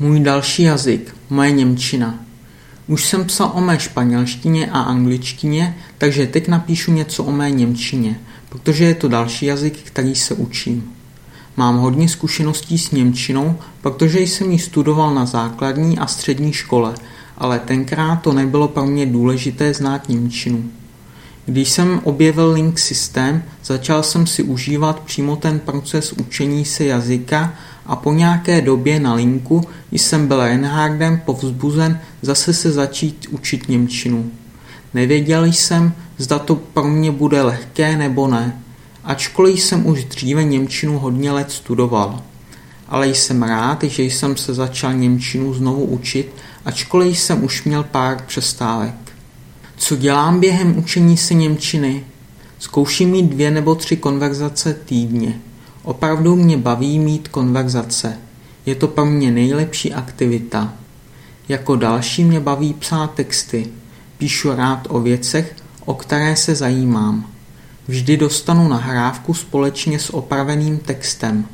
Můj další jazyk, moje Němčina. Už jsem psal o mé španělštině a angličtině, takže teď napíšu něco o mé Němčině, protože je to další jazyk, který se učím. Mám hodně zkušeností s Němčinou, protože jsem ji studoval na základní a střední škole, ale tenkrát to nebylo pro mě důležité znát Němčinu. Když jsem objevil Link systém, začal jsem si užívat přímo ten proces učení se jazyka a po nějaké době na linku jsem byl Reinhardem povzbuzen zase se začít učit Němčinu. Nevěděl jsem, zda to pro mě bude lehké nebo ne, ačkoliv jsem už dříve Němčinu hodně let studoval. Ale jsem rád, že jsem se začal Němčinu znovu učit, ačkoliv jsem už měl pár přestávek. Co dělám během učení se Němčiny? Zkouším mít dvě nebo tři konverzace týdně. Opravdu mě baví mít konverzace. Je to pro mě nejlepší aktivita. Jako další mě baví psát texty. Píšu rád o věcech, o které se zajímám. Vždy dostanu nahrávku společně s opraveným textem.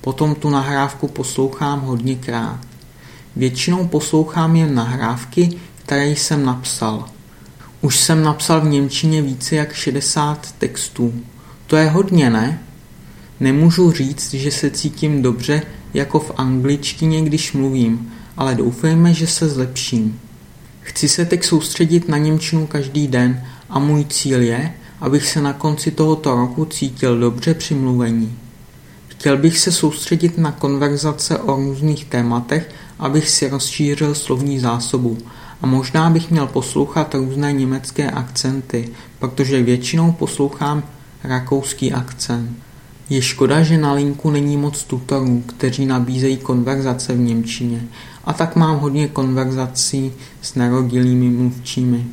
Potom tu nahrávku poslouchám hodněkrát. Většinou poslouchám jen nahrávky, které jsem napsal. Už jsem napsal v Němčině více jak 60 textů. To je hodně, ne? Nemůžu říct, že se cítím dobře jako v angličtině, když mluvím, ale doufejme, že se zlepším. Chci se teď soustředit na Němčinu každý den a můj cíl je, abych se na konci tohoto roku cítil dobře při mluvení. Chtěl bych se soustředit na konverzace o různých tématech, abych si rozšířil slovní zásobu a možná bych měl poslouchat různé německé akcenty, protože většinou poslouchám rakouský akcent. Je škoda, že na linku není moc tutorů, kteří nabízejí konverzace v Němčině a tak mám hodně konverzací s nerodilými mluvčími.